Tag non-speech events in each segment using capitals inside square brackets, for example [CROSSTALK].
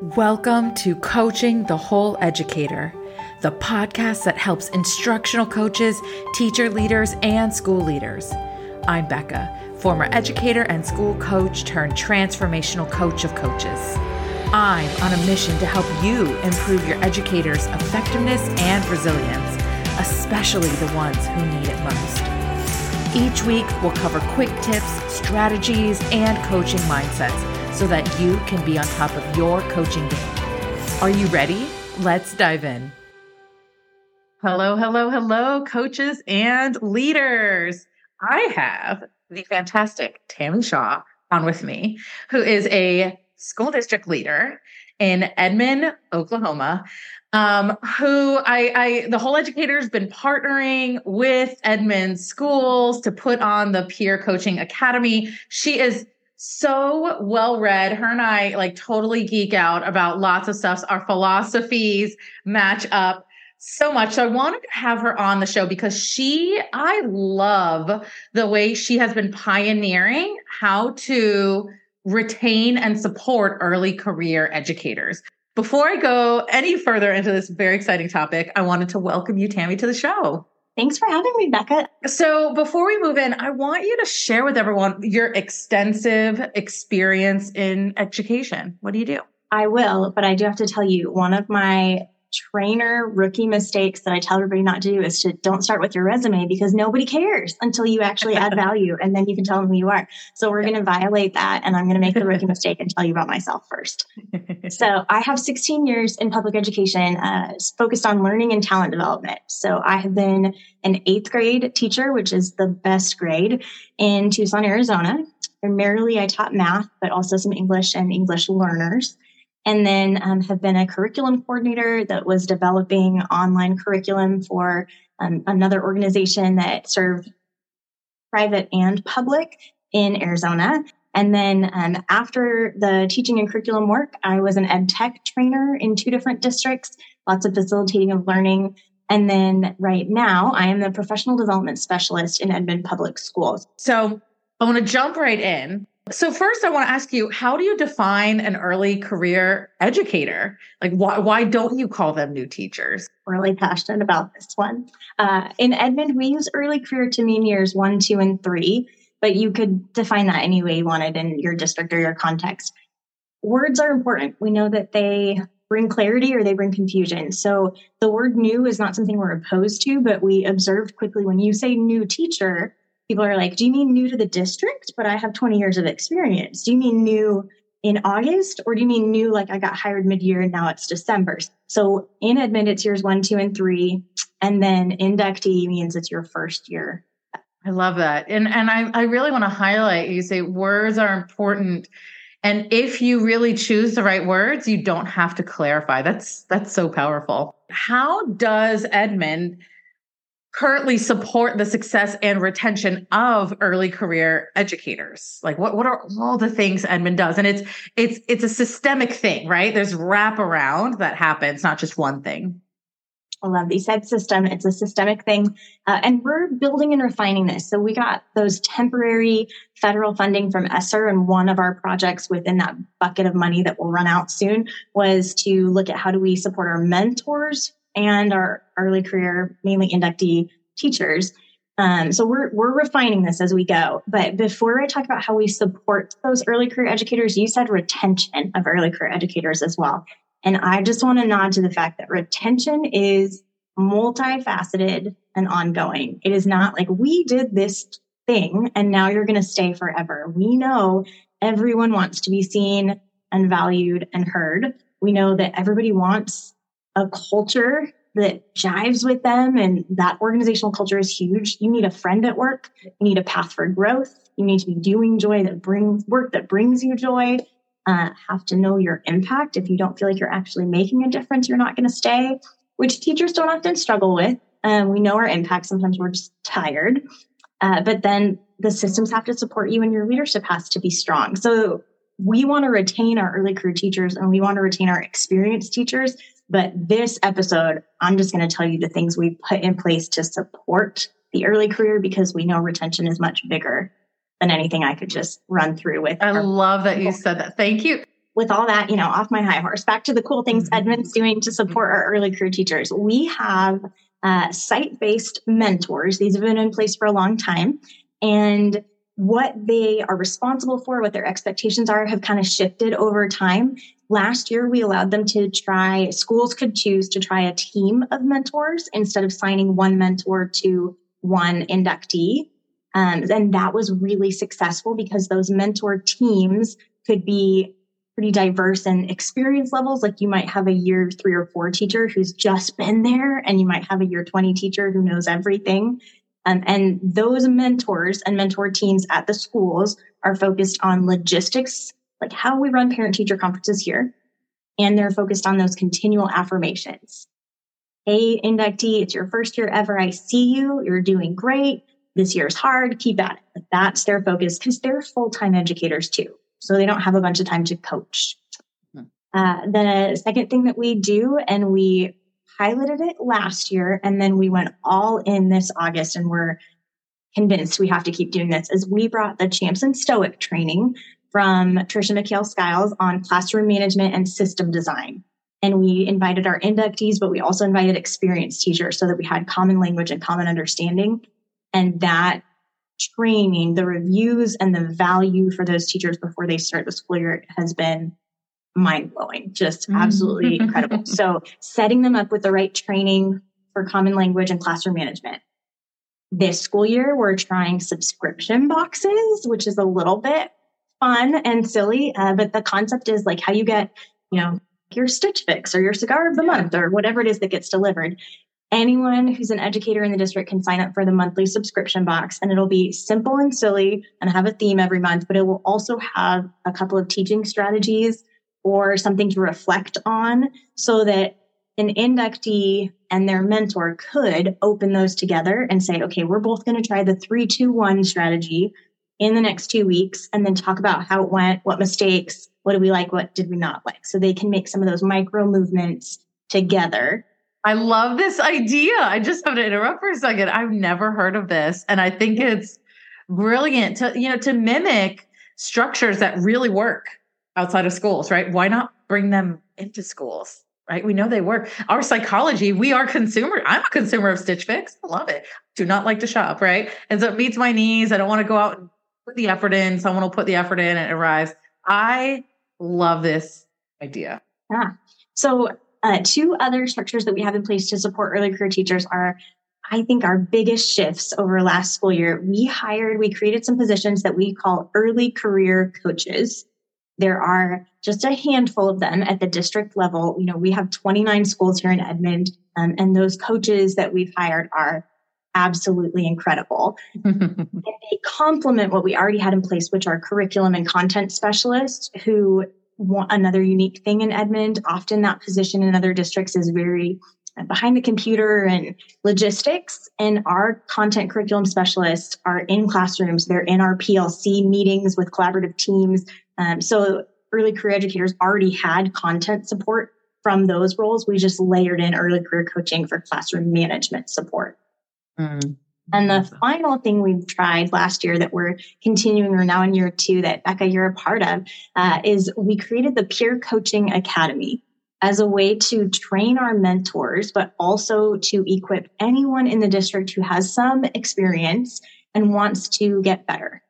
Welcome to Coaching the Whole Educator, the podcast that helps instructional coaches, teacher leaders, and school leaders. I'm Becca, former educator and school coach turned transformational coach of coaches. I'm on a mission to help you improve your educators' effectiveness and resilience, especially the ones who need it most. Each week, we'll cover quick tips, strategies, and coaching mindsets so that you can be on top of your coaching game. Are you ready? Let's dive in. Hello, hello, hello, coaches and leaders. I have the fantastic Tami Shaw on with me, who is a school district leader in Edmond, Oklahoma. Um, who I, I, the whole educator's been partnering with Edmond schools to put on the peer coaching academy. She is so well read. Her and I like totally geek out about lots of stuff. Our philosophies match up so much. So I wanted to have her on the show because she, I love the way she has been pioneering how to retain and support early career educators. Before I go any further into this very exciting topic, I wanted to welcome you, Tami, to the show. Thanks for having me, Becca. So, before we move in, I want you to share with everyone your extensive experience in education. What do you do? I will, but I do have to tell you one of my trainer rookie mistakes that I tell everybody not to do is to don't start with your resume because nobody cares until you actually add [LAUGHS] value and then you can tell them who you are. So we're going to violate that and I'm going to make the rookie [LAUGHS] mistake and tell you about myself first. so [LAUGHS] I have 16 years in public education uh, focused on learning and talent development. So I have been an eighth grade teacher, which is the best grade in Tucson, Arizona. Primarily, I taught math, but also some English and English learners and then um, have been a curriculum coordinator that was developing online curriculum for um, another organization that served private and public in Arizona. And then um, after the teaching and curriculum work, I was an ed tech trainer in two different districts, lots of facilitating of learning. And then right now, I am the professional development specialist in Edmond Public Schools. So I want to jump right in so first I want to ask you, how do you define an early career educator? Like why why don't you call them new teachers? Really passionate about this one. Uh, in Edmond, we use early career to mean years one, two, and three, but you could define that any way you wanted in your district or your context. Words are important. We know that they bring clarity or they bring confusion. So the word new is not something we're opposed to, but we observed quickly when you say new teacher, people are like, Do you mean new to the district? But I have 20 years of experience. Do you mean new in August? Or do you mean new like I got hired mid year and now it's December? So in Edmond, it's years one, two, and three. And then inductee means it's your first year. I love that. And and I, I really want to highlight you say words are important. And if you really choose the right words, you don't have to clarify. That's that's so powerful. How does Edmond currently support the success and retention of early career educators like what, what are all the things edmond does and it's it's it's a systemic thing right there's wraparound that happens not just one thing I love these said system. It's a systemic thing. Uh, and we're building and refining this. So we got those temporary federal funding from ESSER. And one of our projects within that bucket of money that will run out soon was to look at how do we support our mentors and our early career, mainly inductee teachers. Um, so we're we're refining this as we go. But before I talk about how we support those early career educators, you said retention of early career educators as well. And I just want to nod to the fact that retention is multifaceted and ongoing. It is not like we did this thing and now you're going to stay forever. We know everyone wants to be seen and valued and heard. We know that everybody wants a culture that jives with them and that organizational culture is huge. You need a friend at work. You need a path for growth. You need to be doing joy that brings work that brings you joy. Uh, have to know your impact. If you don't feel like you're actually making a difference you're not going to stay which teachers don't often struggle with. Um, we know our impact. Sometimes we're just tired. Uh, but then the systems have to support you and your leadership has to be strong. So we want to retain our early career teachers and we want to retain our experienced teachers but this episode, I'm just going to tell you the things we put in place to support the early career because we know retention is much bigger than anything I could just run through with. I love that you said that. Thank you. with all that, you know, off my high horse, back to the cool things mm-hmm. Edmond's doing to support our early career teachers. We have uh, site based mentors. These have been in place for a long time. And what they are responsible for, what their expectations are, have kind of shifted over time. Last year, we allowed them to try, schools could choose to try a team of mentors instead of signing one mentor to one inductee. Um, and that was really successful because those mentor teams could be pretty diverse in experience levels. Like you might have a year three or four teacher who's just been there, and you might have a year 20 teacher who knows everything. Um, and those mentors and mentor teams at the schools are focused on logistics, like how we run parent teacher conferences here. And they're focused on those continual affirmations. Hey, inductee, it's your first year ever. I see you. You're doing great. This year's hard. Keep at it. That's their focus because they're full time educators too. So they don't have a bunch of time to coach. Hmm. Uh, the second thing that we do, and we piloted it last year, and then we went all in this August, and we're convinced we have to keep doing this, is we brought the Champs and Stoic training from Trisha McHale Skyles on classroom management and system design. And we invited our inductees, but we also invited experienced teachers so that we had common language and common understanding. And that training, the reviews and the value for those teachers before they start the school year has been mind blowing, just mm-hmm. absolutely [LAUGHS] incredible. So setting them up with the right training for common language and classroom management. This school year, we're trying subscription boxes, which is a little bit fun and silly. Uh, but the concept is like how you get, you know, your Stitch Fix or your cigar of the month or whatever it is that gets delivered. Anyone who's an educator in the district can sign up for the monthly subscription box, and it'll be simple and silly and have a theme every month, but it will also have a couple of teaching strategies or something to reflect on so that an inductee and their mentor could open those together and say, okay, we're both going to try the three, two, one strategy in the next two weeks and then talk about how it went, what mistakes, what did we like, what did we not like. So they can make some of those micro movements together I love this idea. I just have to interrupt for a second. I've never heard of this. And I think it's brilliant to, you know, to mimic structures that really work outside of schools, right? Why not bring them into schools? Right. We know they work. Our psychology, we are consumer. I'm a consumer of Stitch Fix. I love it. Do not like to shop. Right. And so it meets my needs. I don't want to go out and put the effort in. Someone will put the effort in and it arrives. I love this idea. Yeah. So uh, two other structures that we have in place to support early career teachers are, I think, our biggest shifts over last school year. We hired, we created some positions that we call early career coaches. There are just a handful of them at the district level. You know, we have 29 schools here in Edmond, um, and those coaches that we've hired are absolutely incredible. [LAUGHS] and they complement what we already had in place, which are curriculum and content specialists who want another unique thing in Edmond. Often that position in other districts is very behind the computer and logistics. And our content curriculum specialists are in classrooms. They're in our PLC meetings with collaborative teams. Um, so early career educators already had content support from those roles. We just layered in early career coaching for classroom management support. Mm. And the final thing we've tried last year that we're continuing, or now in year two, that Becca, you're a part of, uh, is we created the Peer Coaching Academy as a way to train our mentors, but also to equip anyone in the district who has some experience and wants to get better.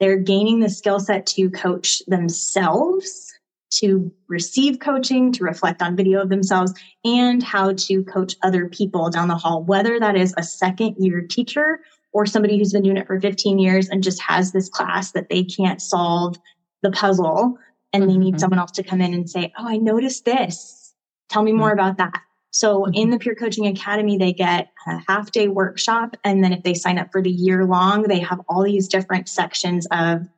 They're gaining the skill set to coach themselves to receive coaching, to reflect on video of themselves, and how to coach other people down the hall, whether that is a second year teacher or somebody who's been doing it for 15 years and just has this class that they can't solve the puzzle and they need mm-hmm. someone else to come in and say, Oh, I noticed this. Tell me more mm-hmm. about that. So mm-hmm. in the Peer Coaching Academy, they get a half day workshop. And then if they sign up for the year long, they have all these different sections of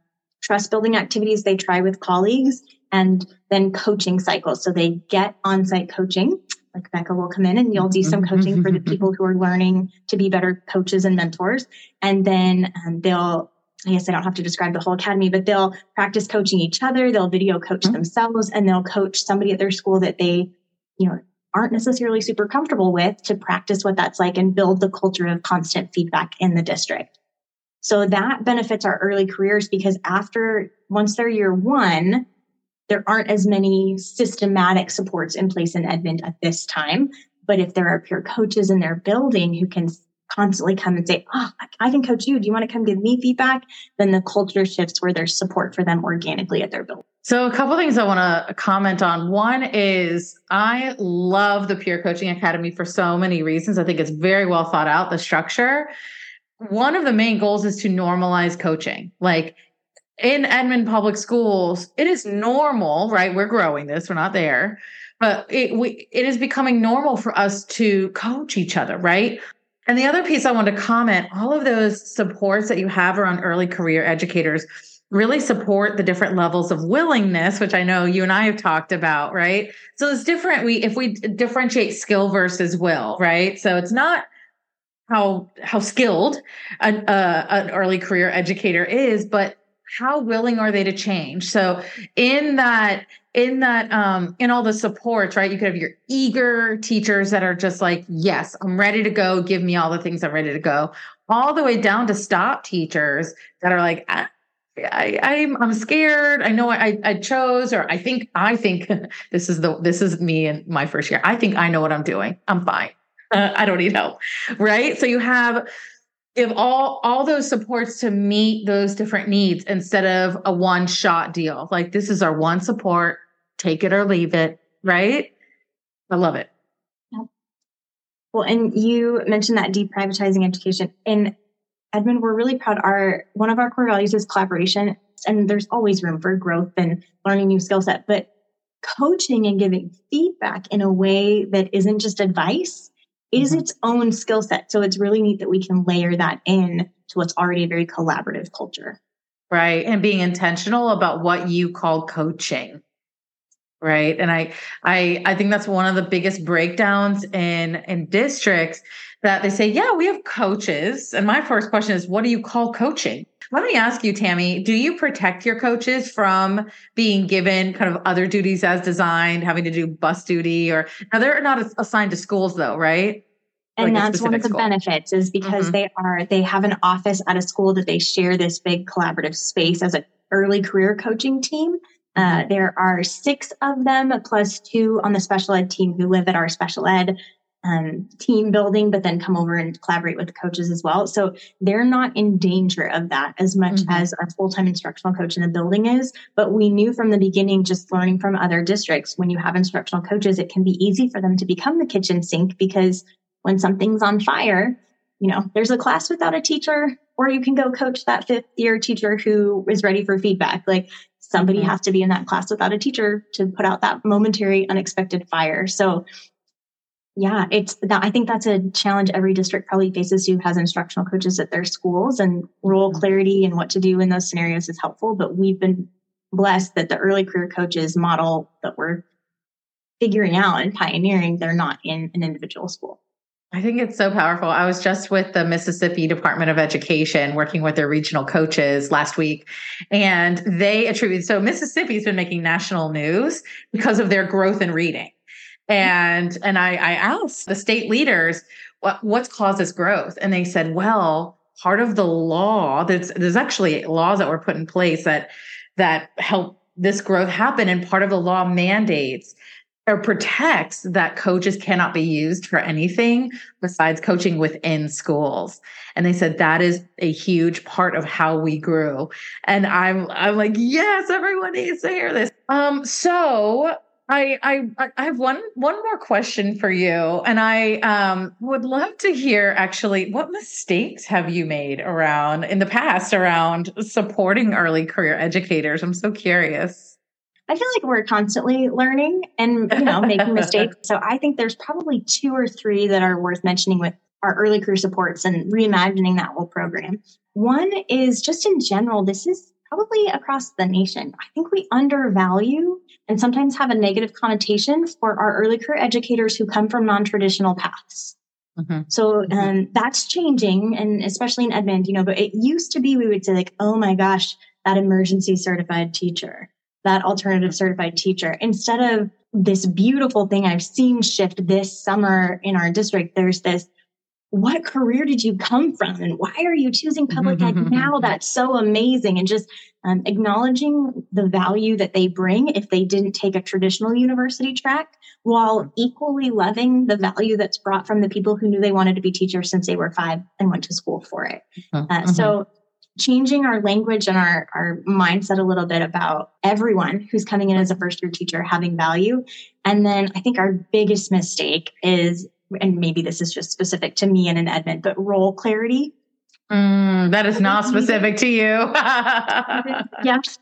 trust building activities they try with colleagues and then coaching cycles. So they get on site coaching. Like Becca will come in and you'll do some coaching for the people who are learning to be better coaches and mentors. And then um, they'll, I guess I don't have to describe the whole academy, but they'll practice coaching each other. They'll video coach mm-hmm. themselves and they'll coach somebody at their school that they, you know, aren't necessarily super comfortable with to practice what that's like and build the culture of constant feedback in the district. So that benefits our early careers because after once they're year one, there aren't as many systematic supports in place in Edmond at this time. But if there are peer coaches in their building who can constantly come and say, Oh, I can coach you. Do you want to come give me feedback? Then the culture shifts where there's support for them organically at their building. So, a couple things I want to comment on. One is I love the Peer Coaching Academy for so many reasons. I think it's very well thought out, the structure. One of the main goals is to normalize coaching. Like in Edmond Public Schools, it is normal, right? We're growing this, we're not there, but it, we, it is becoming normal for us to coach each other, right? And the other piece I want to comment all of those supports that you have around early career educators really support the different levels of willingness which i know you and i have talked about right? So it's different. We if we differentiate skill versus will right? So it's not how how skilled an, uh, an early career educator is but how willing are they to change? So in that in that um in all the supports right you could have your eager teachers that are just like yes i'm ready to go give me all the things i'm ready to go all the way down to stop teachers that are like I, I, I'm I'm scared. I know I I chose, or I think I think [LAUGHS] this is the this is me in my first year. I think I know what I'm doing. I'm fine. Uh, [LAUGHS] I don't need help, right? So you have give all all those supports to meet those different needs instead of a one shot deal. Like this is our one support take it or leave it, right? I love it. Well, and you mentioned that deprivatizing education. In Edmond, we're really proud. Our one of our core values is collaboration, and there's always room for growth and learning new skill set. But coaching and giving feedback in a way that isn't just advice is mm-hmm. its own skill set. So it's really neat that we can layer that in to what's already a very collaborative culture. Right. And being intentional about what you call coaching right? And i i i think that's one of the biggest breakdowns in in districts that they say yeah we have coaches. And my first question is what do you call coaching? Let me ask you tami do you protect your coaches from being given kind of other duties as designed having to do bus duty or now they're not assigned to schools though right? And like that's one of the school. benefits is because mm-hmm. they are they have an office at a school that they share this big collaborative space as an early career coaching team uh, there are six of them, plus two on the special ed team who live at our special ed um, team building, but then come over and collaborate with the coaches as well. So they're not in danger of that as much mm-hmm. as our full time instructional coach in the building is. But we knew from the beginning, just learning from other districts, when you have instructional coaches, it can be easy for them to become the kitchen sink because when something's on fire, you know, there's a class without a teacher, or you can go coach that fifth year teacher who is ready for feedback. Like somebody mm-hmm. has to be in that class without a teacher to put out that momentary unexpected fire. So yeah, it's that I think that's a challenge every district probably faces who has instructional coaches at their schools and role mm-hmm. clarity and what to do in those scenarios is helpful. But we've been blessed that the early career coaches model that we're figuring out and pioneering, they're not in an individual school. I think it's so powerful. I was just with the Mississippi Department of Education working with their regional coaches last week, and they attribute so Mississippi's been making national news because of their growth in reading. And and I, I asked the state leaders what what's caused this growth, and they said, well, part of the law there's there's actually laws that were put in place that that help this growth happen, and part of the law mandates or protects that coaches cannot be used for anything besides coaching within schools. And they said that is a huge part of how we grew. And I'm I'm like, yes, everyone needs to hear this. Um, so I I I have one one more question for you, and I um, would love to hear actually what mistakes have you made around in the past around supporting early career educators. I'm so curious. I feel like we're constantly learning and you know making [LAUGHS] mistakes. So I think there's probably two or three that are worth mentioning with our early career supports and reimagining that whole program. One is just in general, this is probably across the nation. I think we undervalue and sometimes have a negative connotation for our early career educators who come from non-traditional paths. Mm-hmm. So mm-hmm. um, that's changing, and especially in Edmond, you know. But it used to be we would say like, "Oh my gosh, that emergency certified teacher," that alternative certified teacher instead of this beautiful thing I've seen shift this summer in our district. There's this what career did you come from and why are you choosing public ed [LAUGHS] now that's so amazing and just um, acknowledging the value that they bring if they didn't take a traditional university track while equally loving the value that's brought from the people who knew they wanted to be teachers since they were five and went to school for it uh, mm-hmm. so changing our language and our, our mindset a little bit about everyone who's coming in as a first year teacher having value. And then I think our biggest mistake is, and maybe this is just specific to me and an Edmond, but role clarity. Mm, that is not specific to you. [LAUGHS] yes.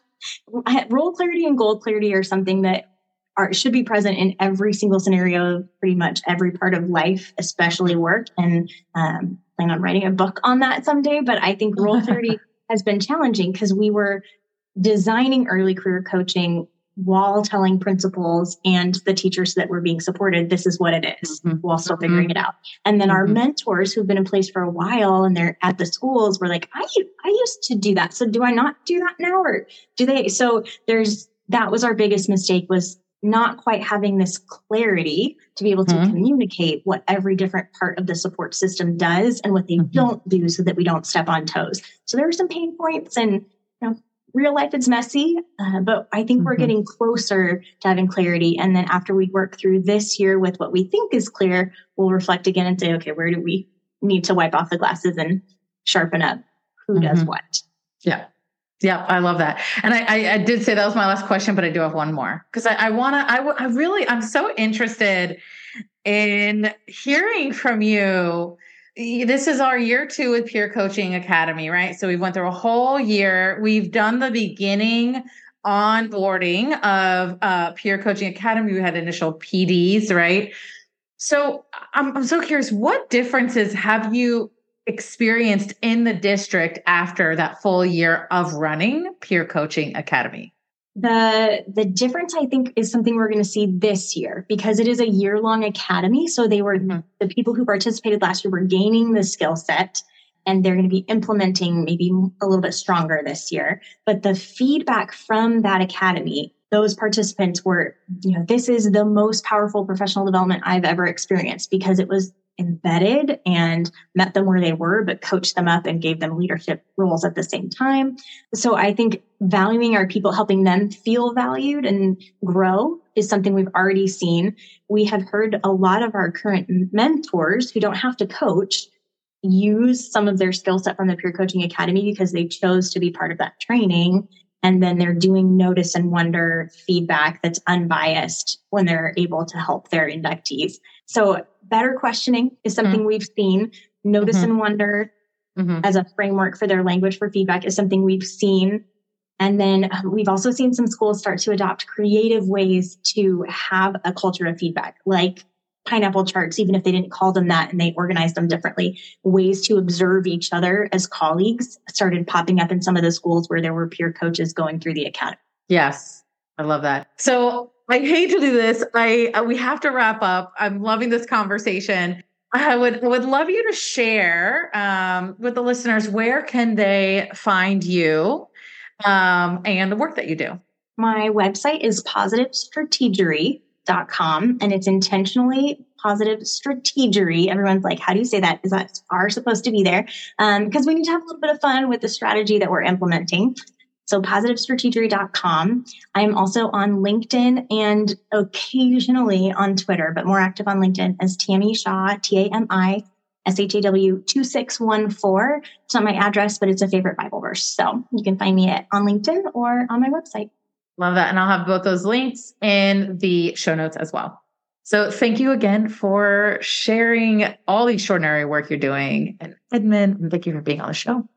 Role clarity and goal clarity are something that are should be present in every single scenario of pretty much every part of life, especially work. And um, plan on writing a book on that someday. But I think role clarity [LAUGHS] has been challenging because we were designing early career coaching while telling principals and the teachers that were being supported this is what it is, mm-hmm. while still figuring mm-hmm. it out and then mm-hmm. our mentors who've been in place for a while and they're at the schools were like i i used to do that so do i not do that now or do they so there's that was our biggest mistake was not quite having this clarity to be able to mm-hmm. communicate what every different part of the support system does and what they mm-hmm. don't do so that we don't step on toes. So there are some pain points and you know, real life is messy, uh, but I think mm-hmm. we're getting closer to having clarity. And then after we work through this year with what we think is clear, we'll reflect again and say, okay, where do we need to wipe off the glasses and sharpen up who does mm-hmm. what? Yeah. Yeah, I love that. And I, I, I, did say that was my last question, but I do have one more because I, I want to, I, w- I really, I'm so interested in hearing from you. This is our year two with Peer Coaching Academy, right? So we went through a whole year. We've done the beginning onboarding of uh, Peer Coaching Academy. We had initial PDs, right? So I'm, I'm so curious, what differences have you experienced in the district after that full year of running Peer Coaching Academy? The the difference I think is something we're going to see this year because it is a year long academy. So they were mm-hmm. the people who participated last year were gaining the skill set and they're going to be implementing maybe a little bit stronger this year. But the feedback from that academy, those participants were, you know, this is the most powerful professional development I've ever experienced because it was embedded and met them where they were, but coached them up and gave them leadership roles at the same time. So I think valuing our people, helping them feel valued and grow is something we've already seen. We have heard a lot of our current mentors who don't have to coach use some of their skill set from the peer coaching academy because they chose to be part of that training and then they're doing notice and wonder feedback that's unbiased when they're able to help their inductees. So better questioning is something mm-hmm. we've seen. Notice mm-hmm. and wonder mm-hmm. as a framework for their language for feedback is something we've seen. And then um, we've also seen some schools start to adopt creative ways to have a culture of feedback, like pineapple charts, even if they didn't call them that and they organized them differently. Ways to observe each other as colleagues started popping up in some of the schools where there were peer coaches going through the academy. Yes, I love that. So I hate to do this. I uh, we have to wrap up. I'm loving this conversation. I would would love you to share um, with the listeners where can they find you um, and the work that you do. My website is positivestrategery.com and it's intentionally positive strategery. Everyone's like, how do you say that? Is that are supposed to be there? Because um, we need to have a little bit of fun with the strategy that we're implementing. So positivestrategery.com. I'm also on LinkedIn and occasionally on Twitter, but more active on LinkedIn as Tami Shaw, T-A-M-I S-H-A-W 2614. It's not my address, but it's a favorite Bible verse. So you can find me at, on LinkedIn or on my website. Love that. And I'll have both those links in the show notes as well. So thank you again for sharing all the extraordinary work you're doing. And Edmond, thank you for being on the show.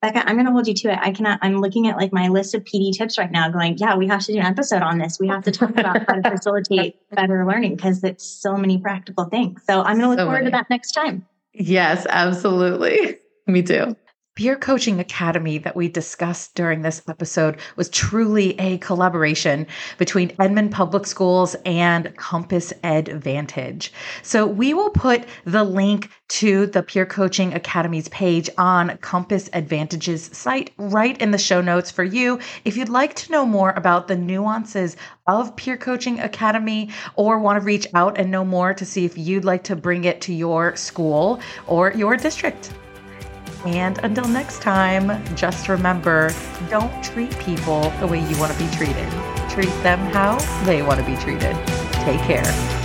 Becca, I'm going to hold you to it. I cannot, I'm looking at like my list of PD tips right now going, yeah, we have to do an episode on this. We have to talk about how to facilitate [LAUGHS] better learning because it's so many practical things. So I'm going to look so forward many. to that next time. Yes, absolutely. [LAUGHS] Me too. Peer Coaching Academy that we discussed during this episode was truly a collaboration between Edmond Public Schools and Compass Advantage. So we will put the link to the Peer Coaching Academy's page on Compass Advantage's site right in the show notes for you. If you'd like to know more about the nuances of Peer Coaching Academy or want to reach out and know more to see if you'd like to bring it to your school or your district. And until next time, just remember don't treat people the way you want to be treated. Treat them how they want to be treated. Take care.